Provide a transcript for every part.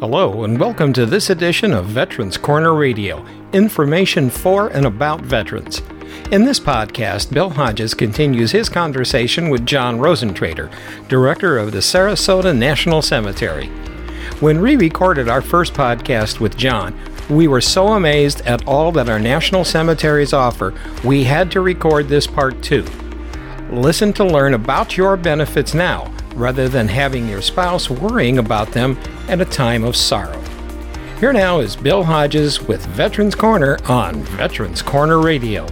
Hello, and welcome to this edition of Veterans Corner Radio information for and about veterans. In this podcast, Bill Hodges continues his conversation with John Rosentrader, director of the Sarasota National Cemetery. When we recorded our first podcast with John, we were so amazed at all that our national cemeteries offer, we had to record this part too. Listen to learn about your benefits now rather than having your spouse worrying about them at a time of sorrow. Here now is Bill Hodges with Veterans Corner on Veterans Corner Radio.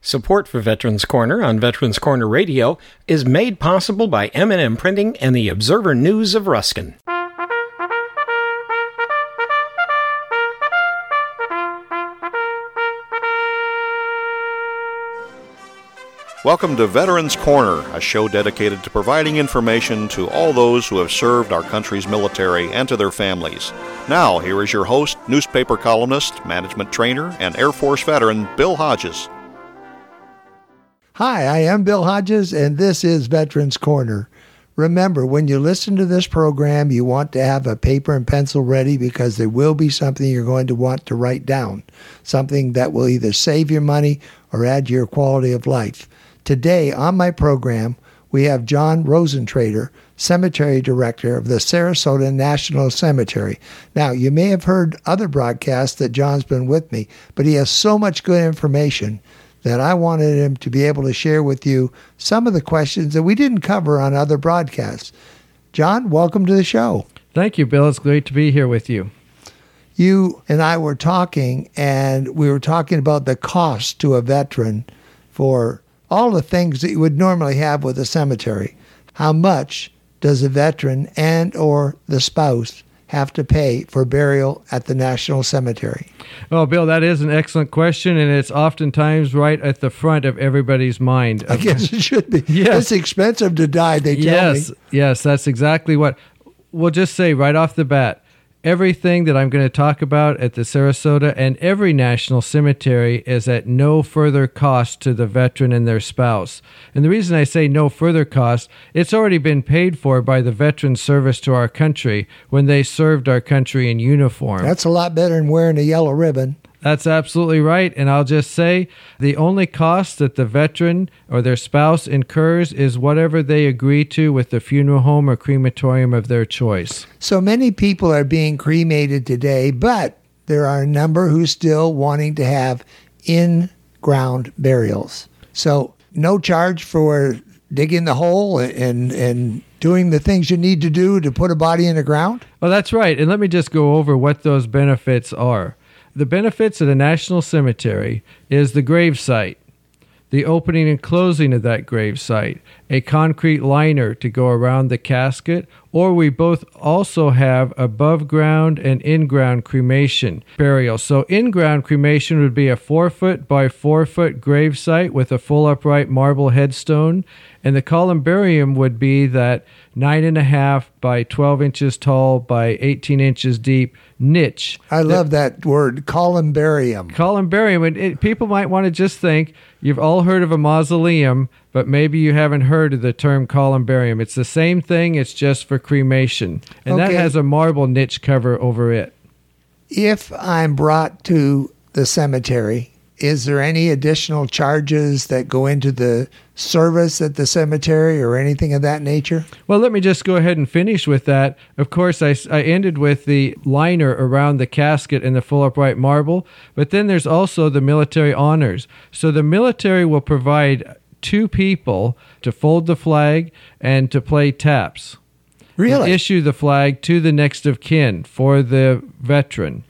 Support for Veterans Corner on Veterans Corner Radio is made possible by M&M Printing and the Observer News of Ruskin. Welcome to Veterans Corner, a show dedicated to providing information to all those who have served our country's military and to their families. Now, here is your host, newspaper columnist, management trainer, and Air Force veteran, Bill Hodges. Hi, I am Bill Hodges, and this is Veterans Corner. Remember, when you listen to this program, you want to have a paper and pencil ready because there will be something you're going to want to write down, something that will either save your money or add to your quality of life. Today on my program, we have John Rosentrader, Cemetery Director of the Sarasota National Cemetery. Now, you may have heard other broadcasts that John's been with me, but he has so much good information that I wanted him to be able to share with you some of the questions that we didn't cover on other broadcasts. John, welcome to the show. Thank you, Bill. It's great to be here with you. You and I were talking, and we were talking about the cost to a veteran for all the things that you would normally have with a cemetery. How much does a veteran and or the spouse have to pay for burial at the National Cemetery? Well, Bill, that is an excellent question, and it's oftentimes right at the front of everybody's mind. I guess it should be. Yes. It's expensive to die, they tell yes, me. yes, that's exactly what. We'll just say right off the bat everything that I'm going to talk about at the Sarasota and every national cemetery is at no further cost to the veteran and their spouse. And the reason I say no further cost, it's already been paid for by the veteran service to our country when they served our country in uniform. That's a lot better than wearing a yellow ribbon. That's absolutely right. And I'll just say the only cost that the veteran or their spouse incurs is whatever they agree to with the funeral home or crematorium of their choice. So many people are being cremated today, but there are a number who still wanting to have in ground burials. So no charge for digging the hole and and doing the things you need to do to put a body in the ground? Well, that's right. And let me just go over what those benefits are. The benefits of the National Cemetery is the grave site, the opening and closing of that grave site, a concrete liner to go around the casket, or we both also have above ground and in ground cremation burial. So, in ground cremation would be a four foot by four foot grave site with a full upright marble headstone, and the columbarium would be that nine and a half by 12 inches tall by 18 inches deep niche. I love that word, columbarium. Columbarium, and it, people might want to just think you've all heard of a mausoleum, but maybe you haven't heard of the term columbarium. It's the same thing, it's just for cremation, and that has a marble niche cover over it. If I'm brought to the cemetery, is there any additional charges that go into the service at the cemetery or anything of that nature? Well, let me just go ahead and finish with that. Of course, I, I ended with the liner around the casket and the full upright marble, but then there's also the military honors. So the military will provide two people to fold the flag and to play taps. Really? issue the flag to the next of kin for the veteran.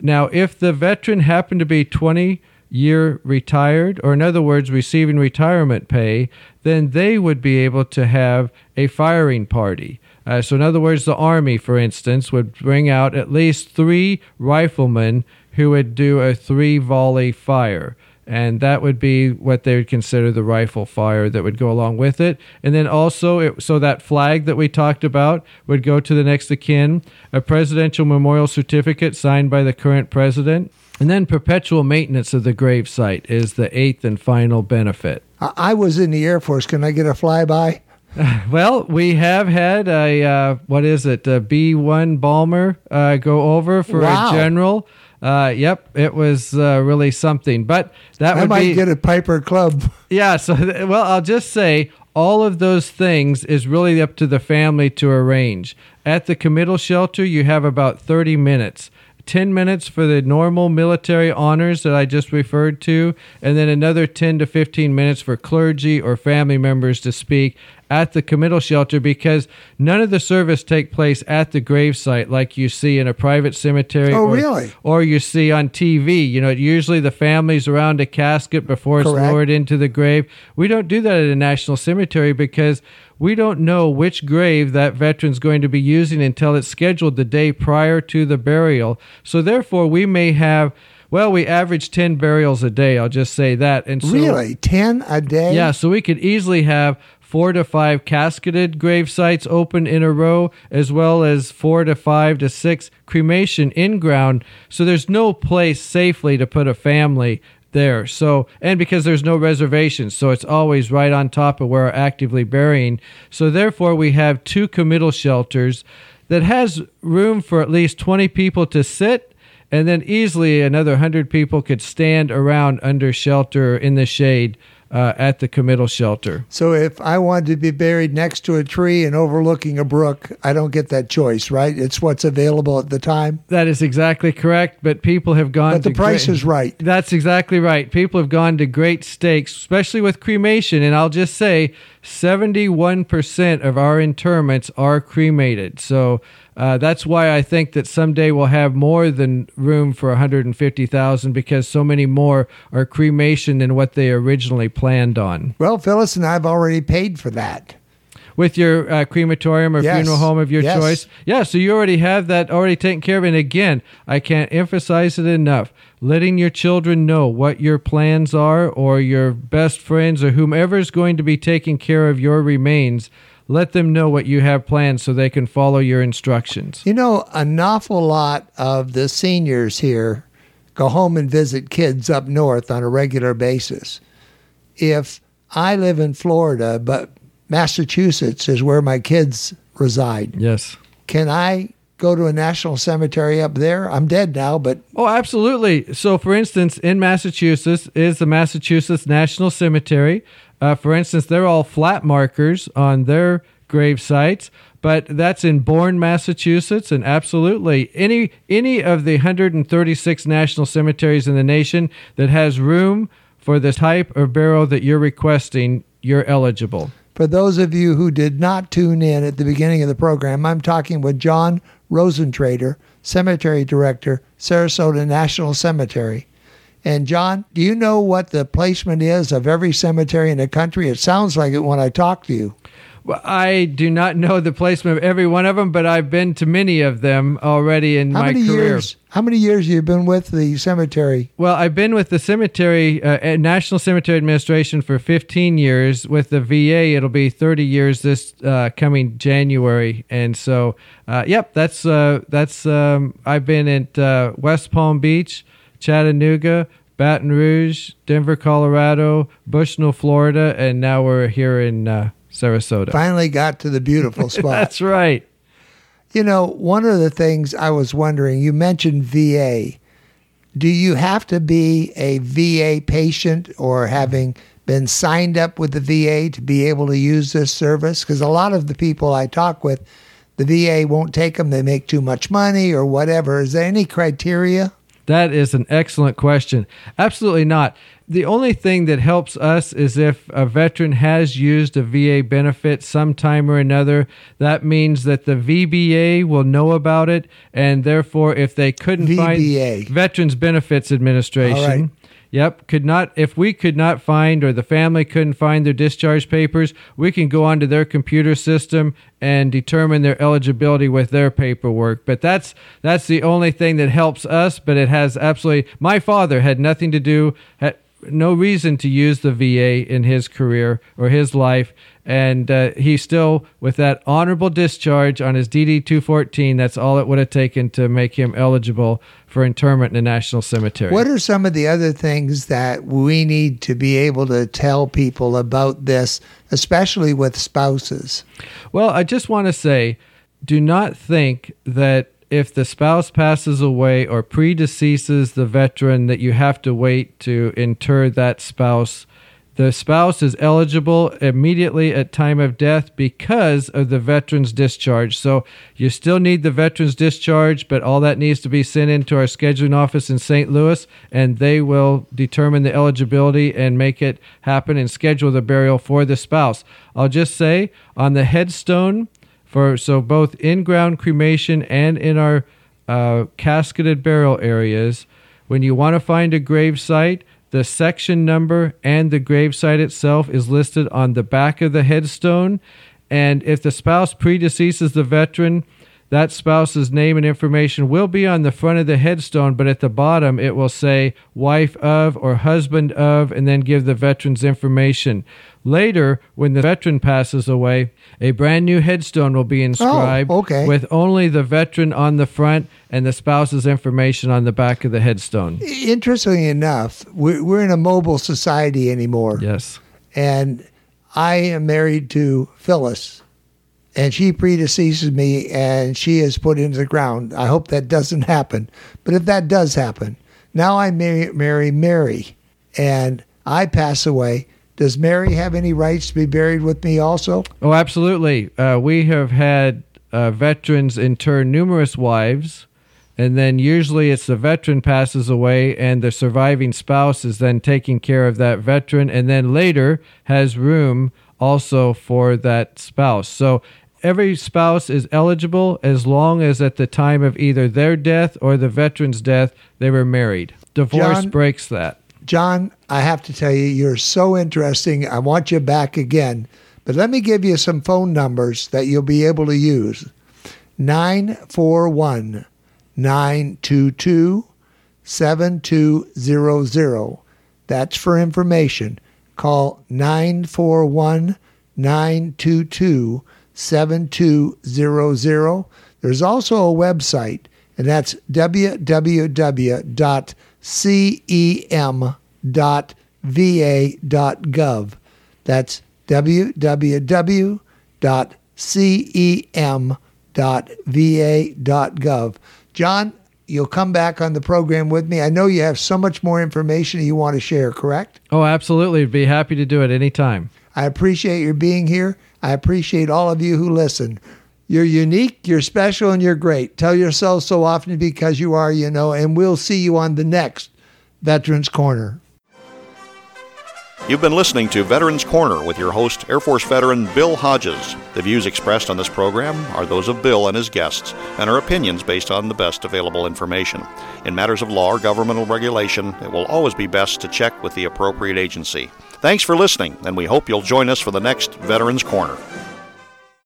Now, if the veteran happened to be 20 year retired, or in other words, receiving retirement pay, then they would be able to have a firing party. Uh, so, in other words, the Army, for instance, would bring out at least three riflemen who would do a three volley fire and that would be what they would consider the rifle fire that would go along with it. And then also, it, so that flag that we talked about would go to the next of kin, a presidential memorial certificate signed by the current president, and then perpetual maintenance of the gravesite is the eighth and final benefit. I I was in the Air Force. Can I get a flyby? Well, we have had a uh, what is it? A B one bomber uh, go over for Wow. a general. Uh, yep, it was uh, really something. But that I would might be get a Piper Cub. yeah. So well, I'll just say all of those things is really up to the family to arrange. At the committal shelter, you have about thirty minutes. 10 minutes for the normal military honors that I just referred to, and then another 10 to 15 minutes for clergy or family members to speak at the committal shelter because none of the service take place at the gravesite like you see in a private cemetery Oh, or, really? or you see on TV. You know, usually the family's around a casket before it's Correct. lowered into the grave. We don't do that at a national cemetery because we don't know which grave that veteran's going to be using until it's scheduled the day prior to the burial. So therefore, we may have. Well, we average 10 burials a day. I'll just say that. And so, really? 10 a day? yeah, so we could easily have four to five casketed grave sites open in a row, as well as four to five to six cremation in ground. So there's no place safely to put a family there. So, and because there's no reservations, so it's always right on top of where we're actively burying. So therefore, we have two committal shelters that has room for at least 20 people to sit and then easily another 100 people could stand around under shelter in the shade uh, at the committal shelter. So if I wanted to be buried next to a tree and overlooking a brook, I don't get that choice, right? It's what's available at the time. That is exactly correct, but people have gone But the price great- is right. That's exactly right. People have gone to great stakes, especially with cremation. And I'll just say 71% of our interments are cremated. So uh, that's why I think that someday we'll have more than room for 150,000 because so many more are cremation than what they originally planned on. Well, Phyllis and I've already paid for that. With your uh, crematorium or Yes. funeral home of your Yes. choice. Yeah, so you already have that already taken care of. And again, I can't emphasize it enough. Letting your children know what your plans are, or your best friends, or whomever is going to be taking care of your remains, let them know what you have planned so they can follow your instructions. You know, an awful lot of the seniors here go home and visit kids up north on a regular basis. If I live in Florida, but Massachusetts is where my kids reside, Yes. can I go to a national cemetery up there? I'm dead now, but Oh, absolutely. So, for instance, in Massachusetts is the Massachusetts National Cemetery. Uh, for instance, they're all flat markers on their grave sites, but that's in Bourne, Massachusetts, and absolutely any any of the 136 national cemeteries in the nation that has room for the type of burial that you're requesting, you're eligible. For those of you who did not tune in at the beginning of the program, I'm talking with John Rosentrader, Cemetery Director, Sarasota National Cemetery. And John, do you know what the placement is of every cemetery in the country? It sounds like it when I talk to you. I do not know the placement of every one of them, but I've been to many of them already in How my many career. years? How many years you been with the cemetery? Well, I've been with the cemetery, uh, uh, National Cemetery Administration for 15 years. With the VA, it'll be 30 years this uh, coming January. And so, uh, yep, that's uh, that's. Um, I've been at uh, West Palm Beach, Chattanooga, Baton Rouge, Denver, Colorado, Bushnell, Florida, and now we're here in uh, Sarasota. Finally got to the beautiful spot. That's right. You know, one of the things I was wondering, you mentioned VA. Do you have to be a VA patient or having been signed up with the VA to be able to use this service? Because a lot of the people I talk with, the VA won't take them. They make too much money or whatever. Is there any criteria? That is an excellent question. Absolutely not. The only thing that helps us is if a veteran has used a VA benefit sometime or another. That means that the VBA will know about it, and therefore, if they couldn't VBA. find Veterans Benefits Administration. Yep, could not if we could not find or the family couldn't find their discharge papers, we can go onto their computer system and determine their eligibility with their paperwork. But that's that's the only thing that helps us, but it has absolutely my father had nothing to do had, no reason to use the VA in his career or his life. And uh, he still, with that honorable discharge on his DD 214, that's all it would have taken to make him eligible for interment in a national cemetery. What are some of the other things that we need to be able to tell people about this, especially with spouses? Well, I just want to say do not think that if the spouse passes away or predeceases the veteran that you have to wait to inter that spouse the spouse is eligible immediately at time of death because of the veteran's discharge. So you still need the veteran's discharge, but all that needs to be sent into our scheduling office in St. Louis, and they will determine the eligibility and make it happen and schedule the burial for the spouse. I'll just say on the headstone for so both in-ground cremation and in our uh, casketed burial areas, when you want to find a grave site the section number and the gravesite itself is listed on the back of the headstone. And if the spouse predeceases the veteran, that spouse's name and information will be on the front of the headstone, but at the bottom it will say wife of or husband of, and then give the veteran's information. Later, when the veteran passes away, a brand new headstone will be oh, inscribed oh, okay. with only the veteran on the front and the spouse's information on the back of the headstone. Interestingly enough, we're, we're in a mobile society anymore. Yes. And I am married to Phyllis and she predeceases me and she is put into the ground. I hope that doesn't happen. But if that does happen, now I marry, marry Mary and I pass away. Does Mary have any rights to be buried with me also? Oh, absolutely. Uh, we have had uh, veterans inter numerous wives, and then usually it's the veteran passes away, and the surviving spouse is then taking care of that veteran, and then later has room also for that spouse. So every spouse is eligible as long as at the time of either their death or the veteran's death they were married. Divorce John, breaks that. John, I have to tell you, you're so interesting. I want you back again. But let me give you some phone numbers that you'll be able to use 941 922 7200. That's for information. Call 941 922 7200. There's also a website, and that's www.cem.va.gov. That's www.cem.va.gov. John, you'll come back on the program with me. I know you have so much more information you want to share, correct? Oh, absolutely. Be happy to do it anytime. I appreciate your being here. I appreciate all of you who listen. You're unique, you're special, and you're great. Tell yourself so often because you are, you know, and we'll see you on the next Veterans Corner. You've been listening to Veterans Corner with your host, Air Force veteran Bill Hodges. The views expressed on this program are those of Bill and his guests and are opinions based on the best available information. In matters of law or governmental regulation, it will always be best to check with the appropriate agency. Thanks for listening, and we hope you'll join us for the next Veterans Corner.